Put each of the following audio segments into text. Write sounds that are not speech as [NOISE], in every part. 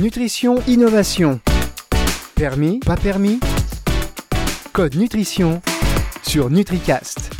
Nutrition, innovation. Permis, pas permis? Code nutrition sur NutriCast.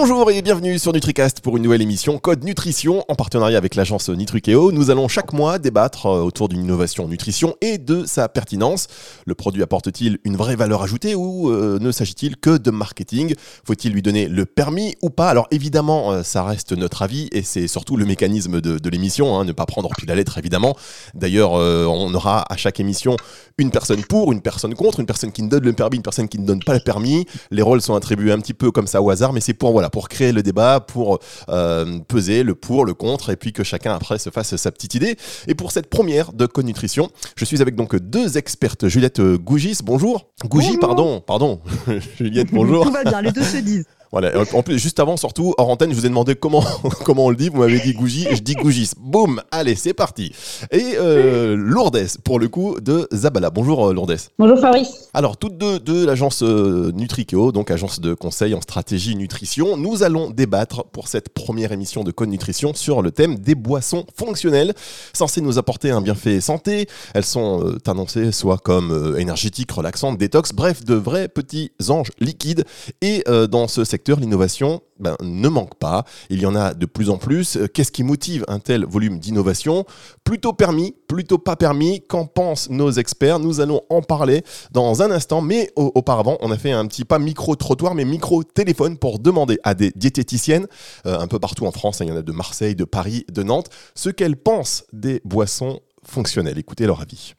Bonjour et bienvenue sur NutriCast pour une nouvelle émission Code Nutrition en partenariat avec l'agence Nitrikeo. Nous allons chaque mois débattre euh, autour d'une innovation nutrition et de sa pertinence. Le produit apporte-t-il une vraie valeur ajoutée ou euh, ne s'agit-il que de marketing? Faut-il lui donner le permis ou pas? Alors évidemment, euh, ça reste notre avis et c'est surtout le mécanisme de, l'émission, hein, ne pas prendre plus la lettre évidemment. D'ailleurs, on aura à chaque émission une personne pour, une personne contre, une personne qui ne donne le permis, une personne qui ne donne pas le permis. Les rôles sont attribués un petit peu comme ça au hasard, mais c'est pour voilà, pour créer le débat, pour euh, peser le pour, le contre, et puis que chacun après se fasse sa petite idée. Et pour cette première de Nutrition, je suis avec donc deux expertes. Juliette Gougis, bonjour. Gougy, pardon, pardon. [LAUGHS] Juliette, bonjour. Tout va bien, les deux se disent. Voilà. En plus, juste avant, surtout, hors antenne, je vous ai demandé comment, [LAUGHS] comment on le dit. Vous m'avez dit Gougi, je dis Gougis. Boum Allez, c'est parti. Et euh, Lourdes, pour le coup, de Zabala. Bonjour euh, Lourdes. Bonjour Fabrice. Alors, toutes deux de l'agence euh, Nutrikeo, donc agence de conseil en stratégie nutrition. Nous allons débattre pour cette première émission de Code Nutrition sur le thème des boissons fonctionnelles, censées nous apporter un bienfait santé. Elles sont euh, annoncées soit comme énergétiques, relaxantes, détox, bref, de vrais petits anges liquides. Et dans ce secteur, l'innovation ben, ne manque pas. Il y en a de plus en plus. Euh, qu'est-ce qui motive un tel volume d'innovation? Plutôt permis, plutôt pas permis. Qu'en pensent nos experts? Nous allons en parler dans un instant. Mais auparavant, on a fait un petit pas micro-trottoir, mais micro-téléphone pour demander à des diététiciennes, euh, un peu partout en France, hein, il y en a de Marseille, de Paris, de Nantes, ce qu'elles pensent des boissons fonctionnelles. Écoutez leur avis.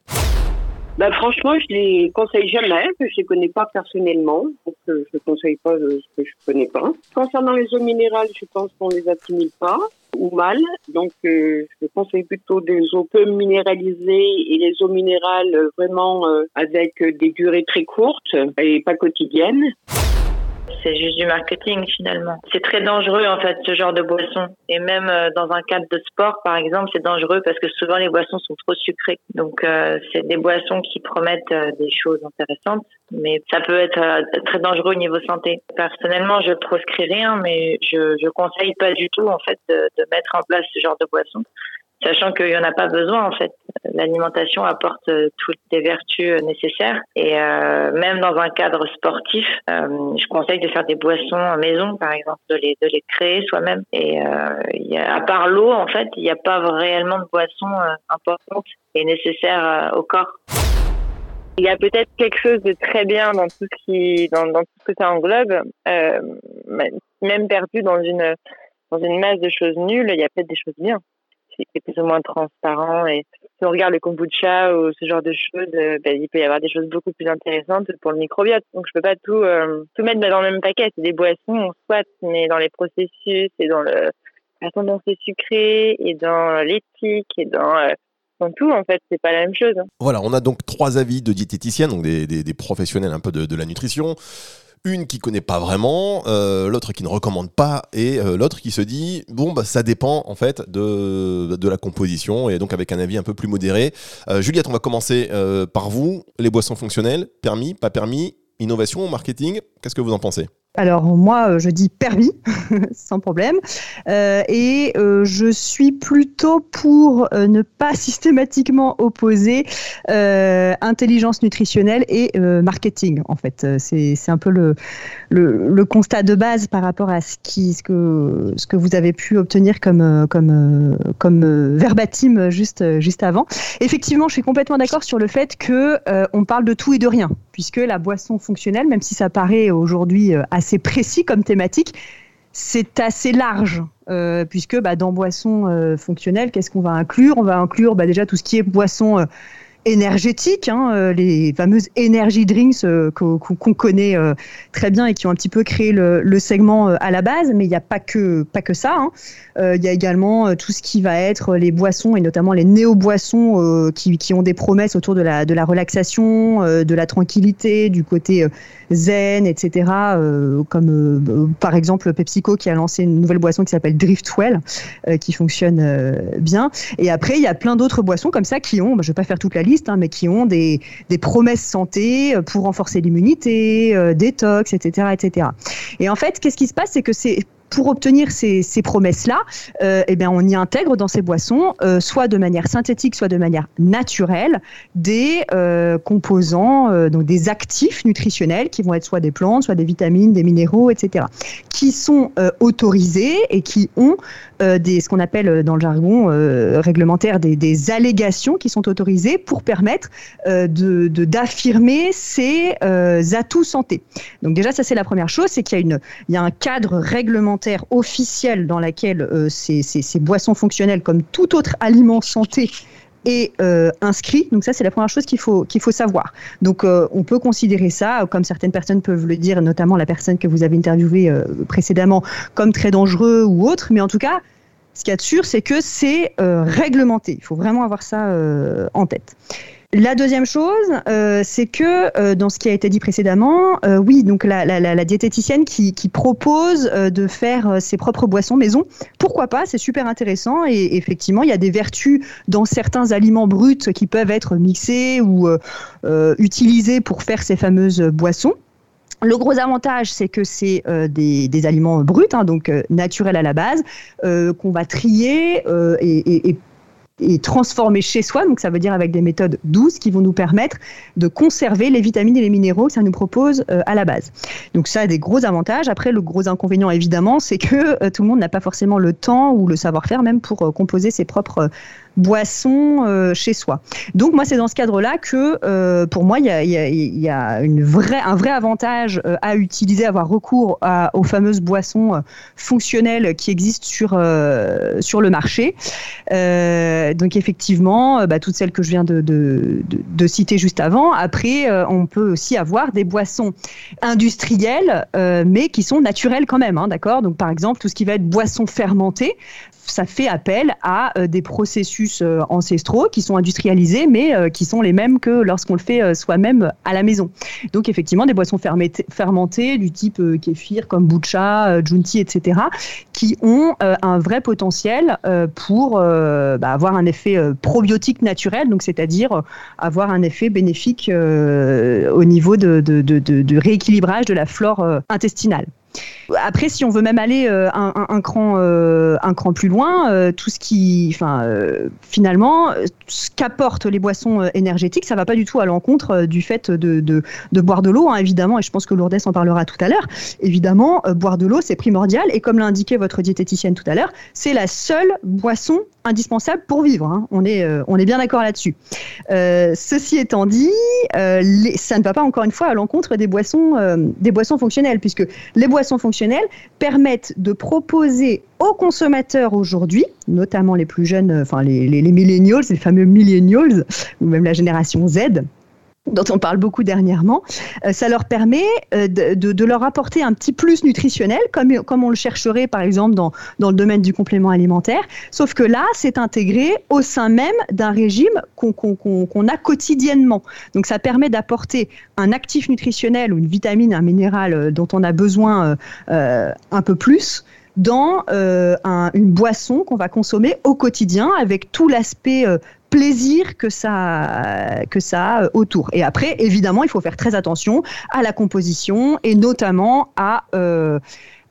Bah, franchement, je les conseille jamais, je les connais pas personnellement, donc euh, je ne conseille pas ce que je connais pas. Concernant les eaux minérales, je pense qu'on les assimile pas ou mal, donc euh, je conseille plutôt des eaux peu minéralisées et les eaux minérales euh, vraiment avec des durées très courtes et pas quotidiennes c'est juste du marketing finalement. C'est très dangereux en fait ce genre de boisson. Et même euh, dans un cadre de sport par exemple, c'est dangereux parce que souvent les boissons sont trop sucrées. Donc euh, c'est des boissons qui promettent euh, des choses intéressantes, mais ça peut être très dangereux au niveau santé. Personnellement, je proscris rien, mais je je conseille pas du tout en fait de, de mettre en place ce genre de boisson sachant qu'il n'y en a pas besoin en fait. L'alimentation apporte euh, toutes les vertus euh, nécessaires et euh, même dans un cadre sportif, je conseille de faire des boissons en maison par exemple, de les, de les créer soi-même. Et y a, à part l'eau en fait, il n'y a pas réellement de boisson importante et nécessaire au corps. Il y a peut-être quelque chose de très bien dans tout ce qui, dans, dans tout ce que ça englobe, même perdu dans une dans une masse de choses nulles, il y a peut-être des choses bien c'est plus ou moins transparent. Et si on regarde le kombucha ou ce genre de choses, euh, ben, il peut y avoir des choses beaucoup plus intéressantes pour le microbiote. Donc je peux pas tout euh, tout mettre dans le même paquet. C'est des boissons, soit, mais dans les processus et dans le la façon dont c'est sucré et dans l'éthique et dans euh, tout, en fait, c'est pas la même chose. Voilà, on a donc trois avis de diététiciennes, donc des, des, des professionnels un peu de, de la nutrition une qui connaît pas vraiment, euh, l'autre qui ne recommande pas, et euh, l'autre qui se dit bon bah ça dépend en fait de, de la composition et donc avec un avis un peu plus modéré. Euh, Juliette, on va commencer par vous. Les boissons fonctionnelles, permis, pas permis, innovation, marketing, qu'est-ce que vous en pensez? Alors moi, euh, je dis permis, [LAUGHS] sans problème. Euh, et euh, je suis plutôt pour ne pas systématiquement opposer intelligence nutritionnelle et marketing. En fait, c'est un peu le, le, constat de base par rapport à ce, qui, ce, que, ce que vous avez pu obtenir comme, comme, comme verbatim juste, juste avant. Effectivement, je suis complètement d'accord sur le fait que on parle de tout et de rien, puisque la boisson fonctionnelle, même si ça paraît aujourd'hui précis comme thématique, c'est assez large, euh, puisque bah, dans boisson euh, fonctionnelle, qu'est-ce qu'on va inclure? On va inclure bah, déjà tout ce qui est boisson euh, énergétiques, hein, les fameuses energy drinks qu'on connaît très bien et qui ont un petit peu créé le, segment à la base, mais il n'y a pas que, ça. Hein. Il y a également tout ce qui va être les boissons et notamment les néo-boissons qui, ont des promesses autour de la relaxation, de la tranquillité, du côté zen, etc. comme par exemple PepsiCo qui a lancé une nouvelle boisson qui s'appelle Driftwell, qui fonctionne bien. Et après, il y a plein d'autres boissons comme ça qui ont, bah, je ne vais pas faire toute la liste, Hein, mais qui ont des, promesses santé pour renforcer l'immunité, euh, détox, etc., etc. Et en fait, qu'est-ce qui se passe, c'est que c'est pour obtenir ces, promesses-là, euh, eh bien, on y intègre dans ces boissons, euh, soit de manière synthétique, soit de manière naturelle, des euh, composants, donc des actifs nutritionnels qui vont être soit des plantes, soit des vitamines, des minéraux, etc., qui sont autorisés et qui ont des, ce qu'on appelle dans le jargon réglementaire des, allégations qui sont autorisées pour permettre de d'affirmer ces atouts santé. Donc déjà, ça c'est la première chose, c'est qu'il y y a un cadre réglementaire officielle dans laquelle euh, ces, boissons fonctionnelles, comme tout autre aliment santé, est euh, inscrit. Donc ça, c'est la première chose qu'il faut, qu'il faut savoir. Donc euh, on peut considérer ça, comme certaines personnes peuvent le dire, notamment la personne que vous avez interviewée précédemment, comme très dangereux ou autre. Mais en tout cas, ce qu'il y a de sûr, c'est que c'est réglementé. Il faut vraiment avoir ça en tête. La deuxième chose, euh, c'est que euh, dans ce qui a été dit précédemment, euh, oui, donc la, diététicienne qui, propose de faire ses propres boissons maison, pourquoi pas C'est super intéressant et effectivement, il y a des vertus dans certains aliments bruts qui peuvent être mixés ou utilisés pour faire ces fameuses boissons. Le gros avantage, c'est que c'est des, aliments bruts, hein, donc naturels à la base, qu'on va trier et et transformer chez soi, donc ça veut dire avec des méthodes douces qui vont nous permettre de conserver les vitamines et les minéraux que ça nous propose euh, à la base. Donc ça a des gros avantages. Après, le gros inconvénient évidemment, c'est que euh, tout le monde n'a pas forcément le temps ou le savoir-faire même pour euh, composer ses propres boisson euh, chez soi. Donc moi, c'est dans ce cadre-là que euh, pour moi, il y a, un vrai avantage euh, à utiliser, avoir recours aux fameuses boissons fonctionnelles qui existent sur, sur le marché. donc effectivement, bah, toutes celles que je viens de, citer juste avant. Après, on peut aussi avoir des boissons industrielles, mais qui sont naturelles quand même. Hein, D'accord? Donc par exemple, tout ce qui va être boisson fermentée, ça fait appel à des processus euh, ancestraux qui sont industrialisés, mais euh, qui sont les mêmes que lorsqu'on le fait soi-même à la maison. Donc effectivement, des boissons fermentées du type kéfir, kombucha, junti, etc., qui ont un vrai potentiel pour bah, avoir un effet probiotique naturel, donc c'est-à-dire avoir un effet bénéfique au niveau de rééquilibrage de la flore intestinale. Après, si on veut même aller euh, un, cran, euh, un cran plus loin, euh, tout ce qui, enfin, finalement, ce qu'apportent les boissons énergétiques, ça va pas du tout à l'encontre du fait de, de, boire de l'eau, hein, évidemment. Et je pense que Lourdes en parlera tout à l'heure. Évidemment, boire de l'eau, c'est primordial. Et comme l'a indiqué votre diététicienne tout à l'heure, c'est la seule boisson indispensable pour vivre. Hein. On, est, on est bien d'accord là-dessus. ceci étant dit, ça ne va pas encore une fois à l'encontre des boissons, des boissons fonctionnelles, puisque les boissons fonctionnelles permettent de proposer aux consommateurs aujourd'hui, notamment les plus jeunes, euh, enfin les, millennials, les fameux millennials, ou même la génération Z, dont on parle beaucoup dernièrement, euh, ça leur permet euh, de, leur apporter un petit plus nutritionnel, comme, comme on le chercherait par exemple dans, dans le domaine du complément alimentaire, sauf que là, c'est intégré au sein même d'un régime qu'on a quotidiennement. Donc ça permet d'apporter un actif nutritionnel ou une vitamine, un minéral euh, dont on a besoin un peu plus dans une boisson qu'on va consommer au quotidien avec tout l'aspect plaisir que ça, que ça a euh, autour. Et après, évidemment, il faut faire très attention à la composition et notamment à, euh,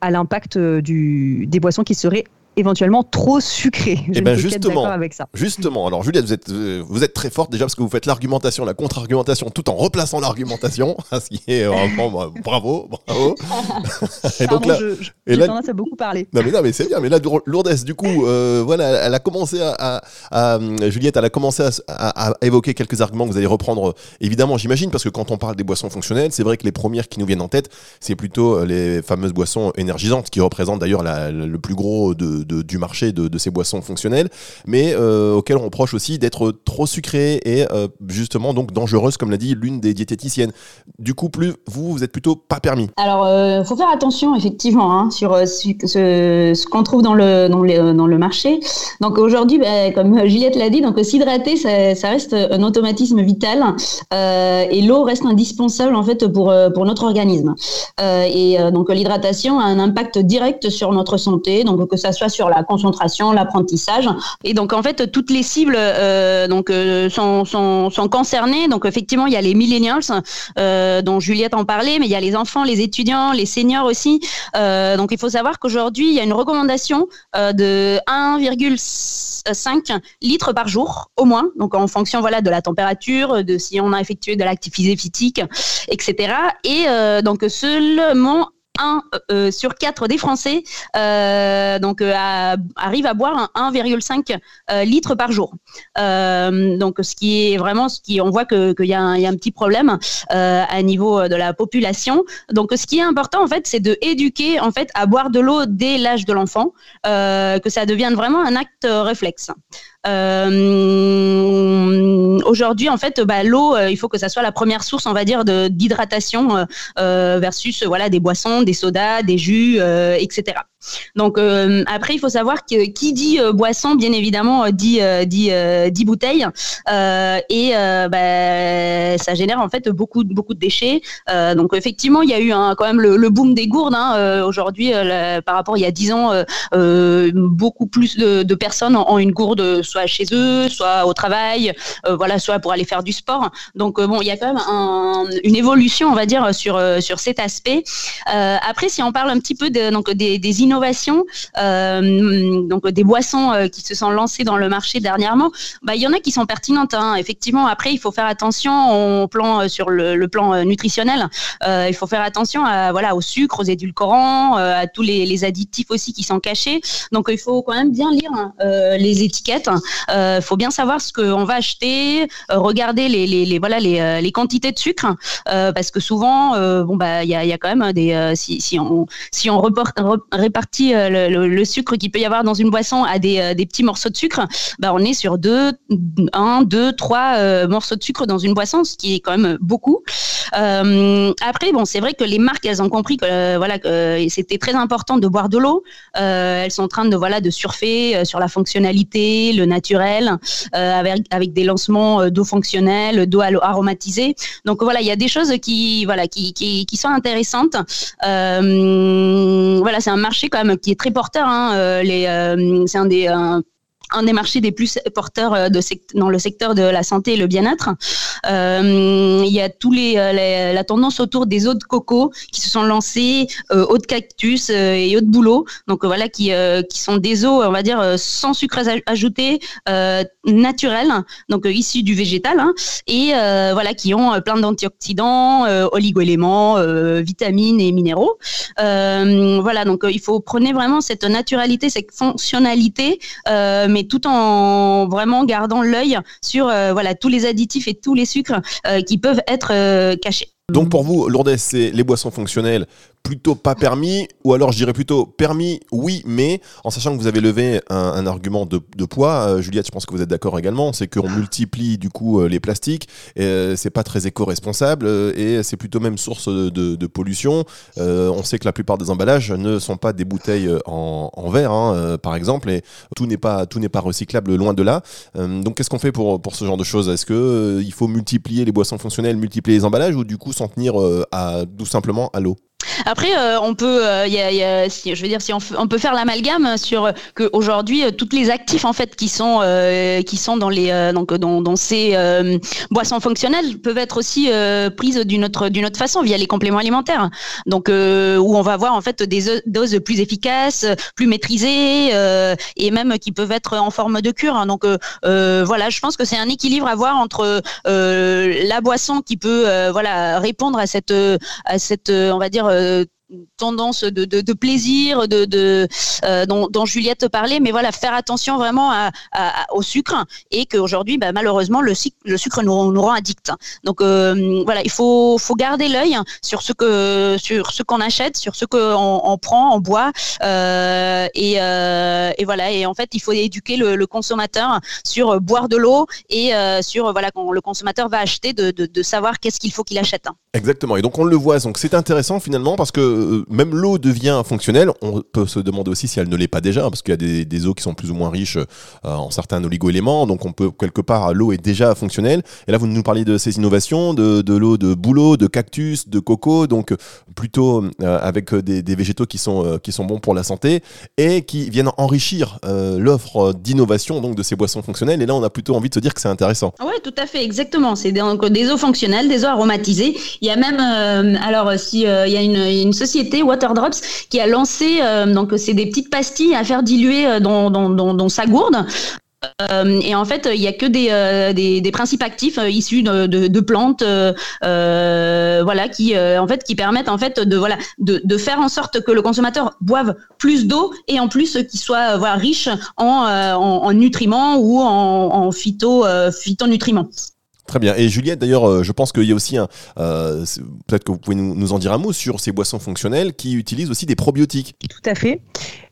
à l'impact euh, des boissons qui seraient éventuellement trop sucré. Je eh ben justement, avec ça. Justement, alors Juliette, vous êtes, euh, vous êtes très forte déjà parce que vous faites l'argumentation, la contre-argumentation, tout en replaçant l'argumentation, [LAUGHS] ce qui est vraiment bah, bravo, bravo. [LAUGHS] et donc là, j'ai tendance à beaucoup parler. Non mais non mais c'est bien, mais là Lourdes, du coup, euh, voilà, elle a commencé à, Juliette, elle a commencé à, évoquer quelques arguments que vous allez reprendre, évidemment, j'imagine, parce que quand on parle des boissons fonctionnelles, c'est vrai que les premières qui nous viennent en tête, c'est plutôt euh, les fameuses boissons énergisantes qui représentent d'ailleurs le plus gros de du marché de, ces boissons fonctionnelles, mais euh, auxquelles on reproche aussi d'être trop sucrées et euh, justement donc dangereuses, comme l'a dit l'une des diététiciennes. Du coup, plus vous, vous êtes plutôt pas permis. Alors, il euh, faut faire attention effectivement hein, sur ce, qu'on trouve dans le, dans, dans le marché. Donc aujourd'hui, bah, comme Juliette l'a dit, donc s'hydrater, ça, ça, reste un automatisme vital et l'eau reste indispensable en fait pour, pour notre organisme. et donc l'hydratation a un impact direct sur notre santé, donc que ça soit sur sur la concentration, l'apprentissage. Et donc en fait, toutes les cibles donc sont, sont, sont, concernées. Donc effectivement, il y a les millennials dont Juliette en parlait, mais il y a les enfants, les étudiants, les seniors aussi. donc il faut savoir qu'aujourd'hui, il y a une recommandation de 1,5 litres par jour au moins. Donc en fonction voilà de la température, de si on a effectué de l'activité physique, etc. Et donc seulement un euh, sur quatre des Français euh, donc euh, arrive à boire 1,5 litres par jour. donc ce qui est vraiment ce qui on voit qu'il y, a un petit problème à niveau de la population. Donc ce qui est important en fait, c'est de éduquer en fait à boire de l'eau dès l'âge de l'enfant, que ça devienne vraiment un acte réflexe. Euh, aujourd'hui, en fait, bah, l'eau, euh, il faut que ça soit la première source, on va dire, d'hydratation euh, versus voilà des boissons, des sodas, des jus, etc. Donc après, il faut savoir que qui dit boisson, bien évidemment, dit dit dit bouteille, et bah, ça génère en fait beaucoup beaucoup de déchets. donc effectivement, il y a eu quand même le, boom des gourdes. Hein, aujourd'hui, par rapport il y a 10 ans, beaucoup plus de, personnes ont une gourde soit chez eux, soit au travail, euh, voilà, soit pour aller faire du sport. Donc euh, bon, il y a quand même une évolution, on va dire, sur euh, sur cet aspect. après, si on parle un petit peu donc des, innovations, donc des boissons qui se sont lancées dans le marché dernièrement, bah il y en a qui sont pertinentes. Hein. Effectivement, après, il faut faire attention au plan sur le, plan nutritionnel. il faut faire attention à voilà au sucre, aux édulcorants, à tous les, additifs aussi qui sont cachés. Donc il faut quand même bien lire les étiquettes il euh, faut bien savoir ce qu'on va acheter, euh, regarder les, voilà les, euh, quantités de sucre, parce que souvent, bon bah il y a, quand même des si, on si on répartit le, le, sucre qu'il peut y avoir dans une boisson à des, des petits morceaux de sucre, bah on est sur deux, un, deux, trois morceaux de sucre dans une boisson, ce qui est quand même beaucoup. après, bon, c'est vrai que les marques, elles ont compris que voilà que c'était très important de boire de l'eau. elles sont en train de voilà de surfer sur la fonctionnalité, le naturel, euh, avec, avec des lancements euh, d'eau fonctionnelle, d'eau aromatisée. Donc voilà, il y a des choses qui, voilà, qui, qui, qui sont intéressantes. Euh, voilà, c'est un marché quand même qui est très porteur. Hein, les, c'est un des un des marchés des plus porteurs euh, dans le secteur de la santé et le bien-être. Euh, il y a tous euh, les, la tendance autour des eaux de coco qui se sont lancées, eau de cactus et eau de bouleau. Donc voilà, qui, qui sont des eaux, on va dire, sans sucre ajouté, naturelles, donc issues du végétal, hein, et voilà, qui ont plein d'antioxydants, oligoéléments, vitamines et minéraux. voilà, donc il faut prendre vraiment cette naturalité, cette fonctionnalité, mais tout en vraiment gardant l'œil sur euh, voilà tous les additifs et tous les sucres euh, qui peuvent être euh, cachés. Donc pour vous, Lourdes, c'est les boissons fonctionnelles plutôt pas permis, ou alors je dirais plutôt permis, oui, mais en sachant que vous avez levé un, argument de, poids, euh, Juliette, je pense que vous êtes d'accord également, c'est qu'on multiplie du coup euh, les plastiques, euh, c'est pas très éco-responsable, et c'est plutôt même source de, pollution. on sait que la plupart des emballages ne sont pas des bouteilles en, verre, hein, par exemple, et tout n'est pas pas recyclable loin de là. donc qu'est-ce qu'on fait pour, pour ce genre de choses? Est-ce que il faut multiplier les boissons fonctionnelles, multiplier les emballages, ou du coup s'en tenir à tout simplement à l'eau après, euh, on peut, euh, y a, y a, si, je veux dire, si on, on peut faire l'amalgame sur euh, que aujourd'hui, euh, toutes les actifs en fait qui sont qui sont dans les donc dans, dans ces boissons fonctionnelles peuvent être aussi prises d'une autre d'une autre façon via les compléments alimentaires. Donc où on va avoir en fait des doses plus efficaces, plus maîtrisées et même qui peuvent être en forme de cure. Donc voilà, je pense que c'est un équilibre à voir entre la boisson qui peut voilà répondre à cette à cette on va dire euh, tendance de, de, plaisir de, de euh, dont, Juliette parlait mais voilà faire attention vraiment au sucre et qu'aujourd'hui bah, malheureusement le, sucre nous, rend addict donc euh, voilà il faut, faut garder l'œil sur ce que sur ce qu'on achète sur ce qu'on on prend on boit euh, et, et, voilà et en fait il faut éduquer le, le consommateur sur boire de l'eau et sur voilà quand le consommateur va acheter de savoir qu'est-ce qu'il faut qu'il achète. Exactement. Et donc on le voit. Donc c'est intéressant finalement parce que euh, même l'eau devient fonctionnelle, on peut se demander aussi si elle ne l'est pas déjà, parce qu'il y a des, eaux qui sont plus ou moins riches en certains oligo-éléments, donc on peut quelque part l'eau est déjà fonctionnelle. Et là, vous nous parlez de ces innovations, de, l'eau de bouleau, de cactus, de coco, donc plutôt avec des, végétaux qui sont qui sont bons pour la santé et qui viennent enrichir l'offre d'innovation donc de ces boissons fonctionnelles. Et là, on a plutôt envie de se dire que c'est intéressant. Oui, tout à fait, exactement. C'est des, des eaux fonctionnelles, des eaux aromatisées. Il y a même, euh, alors si euh, il y a une, une, société Waterdrops qui a lancé, euh, donc c'est des petites pastilles à faire diluer dans, dans, dans, dans sa gourde. Euh, et en fait, il n'y a que des, euh, des, principes actifs euh, issus de, plantes, voilà, qui en fait qui permettent en fait de voilà de, de, faire en sorte que le consommateur boive plus d'eau et en plus qu'il soit riche en, en, en, nutriments ou en, en phyto phytonutriments. Très bien. Et Juliette, d'ailleurs, euh, je pense qu'il y a aussi un. Euh, peut-être que vous pouvez nous, en dire un mot sur ces boissons fonctionnelles qui utilisent aussi des probiotiques. Tout à fait.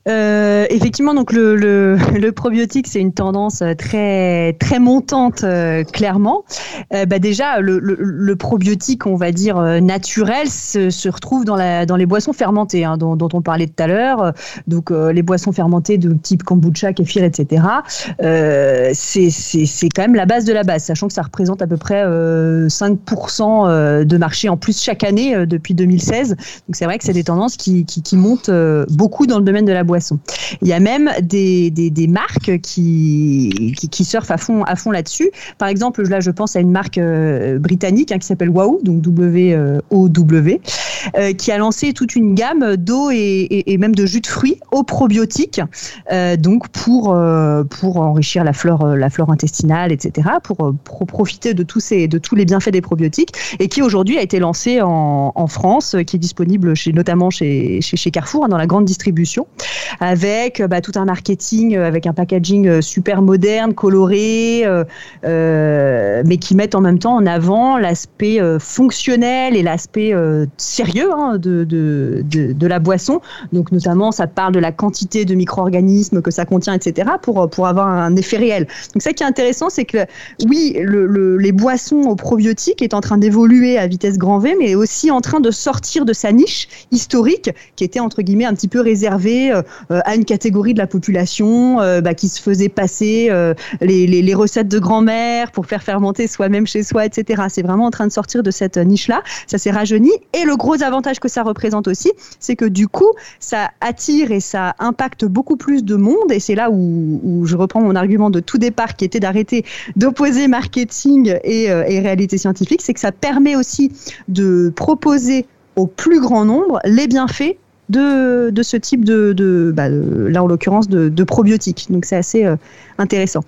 Euh, effectivement, donc [LAUGHS] le, probiotique, c'est une tendance très très montante, clairement. bah déjà, le, probiotique, on va dire naturel, se, retrouve dans, les boissons fermentées, hein, dont, on parlait tout à l'heure. Donc les boissons fermentées de type kombucha, kéfir, etc. c'est quand même la base de la base, sachant que ça représente à peu près 5% euh, euh, de marché en plus chaque année euh, depuis 2016. Donc c'est vrai que c'est des tendances qui, montent beaucoup dans le domaine de la boisson. Il y a même des, marques qui, surfent à fond, là-dessus. Par exemple, là je pense à une marque britannique hein, qui s'appelle Wow, donc W-O-W, qui a lancé toute une gamme d'eau et, même de jus de fruits au probiotiques, donc pour, enrichir la flore, intestinale, etc., pour, profiter de tous, les bienfaits des probiotiques et qui aujourd'hui a été lancé en, France, qui est disponible notamment chez Carrefour, hein, dans la grande distribution, avec bah, tout un marketing, euh, avec un packaging euh, super moderne, coloré, euh, mais qui met en même temps en avant l'aspect fonctionnel et l'aspect sérieux hein, de, de, de, la boisson. Donc notamment, ça parle de la quantité de micro-organismes que ça contient, etc., pour, pour avoir un effet réel. Donc ça qui est intéressant, c'est que oui, le, le, les boissons aux probiotiques est en train d'évoluer à vitesse grand V, mais aussi en train de sortir de sa niche historique, qui était entre guillemets un petit peu réservée euh, à une catégorie de la population euh, bah, qui se faisait passer euh, les, recettes de grand-mère pour faire fermenter soi-même chez soi, etc. C'est vraiment en train de sortir de cette niche-là. Ça s'est rajeuni. Et le gros avantage que ça représente aussi, c'est que du coup, ça attire et ça impacte beaucoup plus de monde. Et c'est là où, je reprends mon argument de tout départ, qui était d'arrêter d'opposer marketing euh, et, réalité scientifique, c'est que ça permet aussi de proposer au plus grand nombre les bienfaits de, ce type de, de bah, là en l'occurrence de, probiotiques. Donc c'est assez euh, intéressant.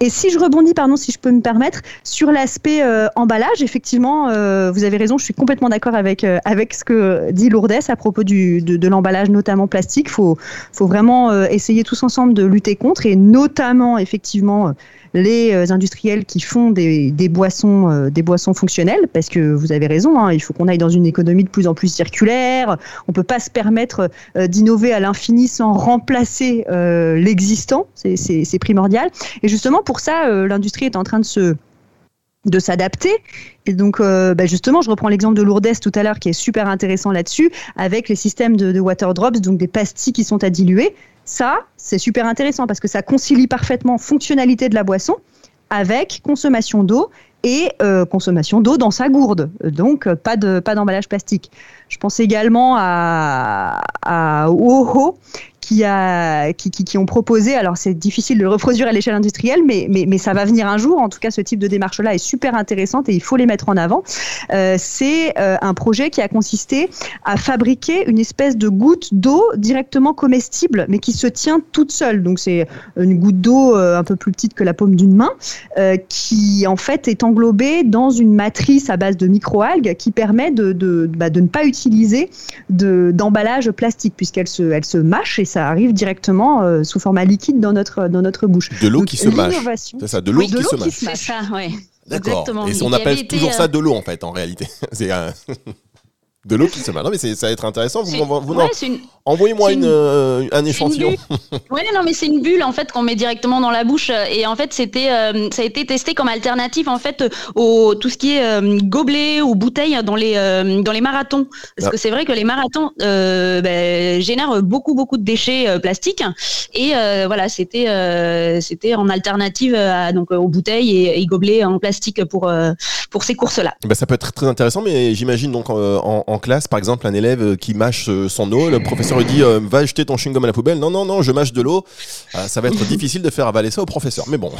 Et si je rebondis, pardon, si je peux me permettre, sur l'aspect euh, emballage, effectivement, vous avez raison, je suis complètement d'accord avec avec ce que dit Lourdes à propos du, de, l'emballage, notamment plastique. Faut faut vraiment essayer tous ensemble de lutter contre et notamment effectivement les euh, industriels qui font des, boissons, euh, des boissons fonctionnelles, parce que vous avez raison, hein, il faut qu'on aille dans une économie de plus en plus circulaire. On peut pas se permettre euh, d'innover à l'infini sans remplacer l'existant. C'est primordial. Et justement, pour ça, l'industrie est en train de se de s'adapter. Et donc, bah justement, je reprends l'exemple de Lourdes tout à l'heure, qui est super intéressant là-dessus, avec les systèmes de, water drops, donc des pastilles qui sont à diluer. Ça, c'est super intéressant parce que ça concilie parfaitement fonctionnalité de la boisson avec consommation d'eau et euh, consommation d'eau dans sa gourde. Donc, pas de pas d'emballage plastique. Je pense également à, à qui, a, qui, qui, ont proposé, alors c'est difficile de le reproduire à l'échelle industrielle, mais, mais, mais, ça va venir un jour. En tout cas, ce type de démarche-là est super intéressante et il faut les mettre en avant. Euh, c'est euh, un projet qui a consisté à fabriquer une espèce de goutte d'eau directement comestible, mais qui se tient toute seule. Donc c'est une goutte d'eau euh, un peu plus petite que la paume d'une main, qui en fait est englobée dans une matrice à base de microalgues qui permet de, de, bah, de ne pas utiliser d'emballage plastique puisqu'elle se, elle se mâche ça arrive directement euh, sous format liquide dans notre, dans notre bouche. De l'eau qui se mâche. C'est ça, de l'eau qui, se mâche. C'est ça, ouais. D'accord. Et on appelle toujours ça euh, de l'eau en fait, en réalité. [LAUGHS] C'est De l'eau qui se. Non, mais ça va être intéressant. Vous, ouais, une- Envoyez-moi une, euh, un échantillon. Ouais, non, mais c'est une bulle en fait qu'on met directement dans la bouche euh, et en fait c'était, euh, ça a été testé comme alternative en fait au tout ce qui est euh, gobelet ou bouteille dans les dans les marathons parce Ah. que c'est vrai que les marathons ben, génèrent beaucoup beaucoup de déchets plastiques et voilà c'était c'était en alternative à, donc aux bouteilles et, et gobelets en plastique pour pour ces courses là. Bah, ça peut être très intéressant, mais j'imagine donc euh, en, en classe, par exemple, un élève euh, qui mâche euh, son eau, le professeur lui dit euh, va jeter ton chewing-gum à la poubelle. Non, non, non, je mâche de l'eau. Euh, ça va être [LAUGHS] difficile de faire avaler ça au professeur. Mais [LAUGHS] bon,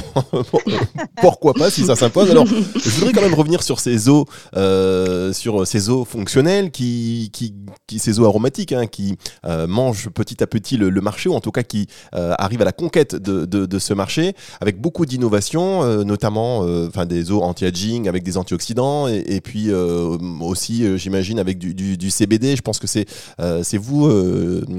pourquoi pas si ça s'impose. Alors, je voudrais quand même revenir sur ces eaux, euh, sur ces eaux fonctionnelles, qui, qui, qui ces eaux aromatiques, hein, qui euh, mangent petit à petit le, le marché, ou en tout cas qui euh, arrivent à la conquête de, de, de ce marché, avec beaucoup d'innovations, euh, notamment euh, enfin des eaux anti-aging avec des antioxydants, et, et puis euh, aussi, euh, j'imagine, avec du, CBD. Je pense que c'est euh, c'est vous,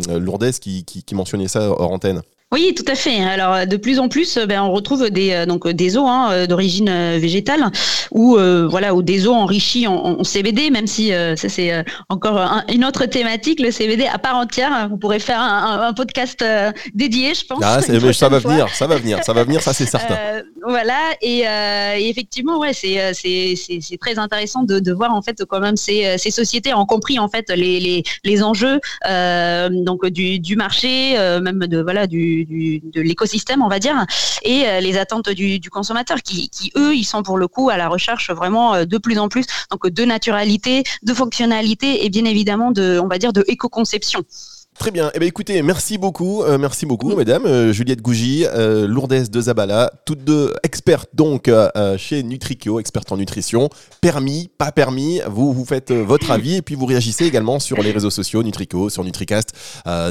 Lourdes, qui, qui, qui mentionniez ça hors antenne. Oui, tout à fait. Alors, de plus en plus, euh, ben, on retrouve des euh, donc des eaux hein, euh, d'origine euh, végétale ou euh, voilà ou des eaux enrichies en, en CBD, même si euh, ça c'est euh, encore un- une autre thématique, le CBD à part entière. Vous pourrez faire un, un- un podcast euh, dédié, je pense. Ah, [LAUGHS] mais ça va fois. venir, ça va venir, ça va venir, ça c'est [LAUGHS] certain. Euh, voilà et, euh, et effectivement ouais c'est euh, c'est très intéressant de, de voir en fait quand même ces, euh, ces sociétés ont compris en fait les les, les enjeux euh, donc du, du marché euh, même de voilà du, du de l'écosystème on va dire et euh, les attentes du, du consommateur qui qui eux ils sont pour le coup à la recherche vraiment euh, de plus en plus donc de naturalité de fonctionnalité et bien évidemment de on va dire de éco-conception Très bien. Eh bien, écoutez, merci beaucoup, euh, merci beaucoup, mesdames. Euh, Juliette Gougy, euh, Lourdes de Zabala, toutes deux expertes donc chez Nutrikio, expertes en nutrition. Permis, pas permis, vous vous faites votre avis et puis vous réagissez également sur les réseaux sociaux Nutrico, sur Nutricast.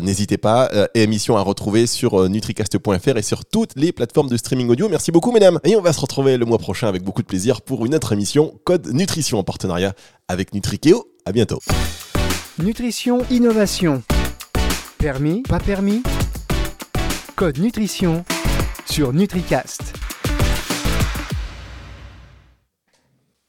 N'hésitez pas. Émission à retrouver sur nutricast.fr et sur toutes les plateformes de streaming audio. Merci beaucoup, mesdames. Et on va se retrouver le mois prochain avec beaucoup de plaisir pour une autre émission Code Nutrition en partenariat avec Nutrikeo. À bientôt. Nutrition Innovation. Permis, pas permis? Code Nutrition sur NutriCast.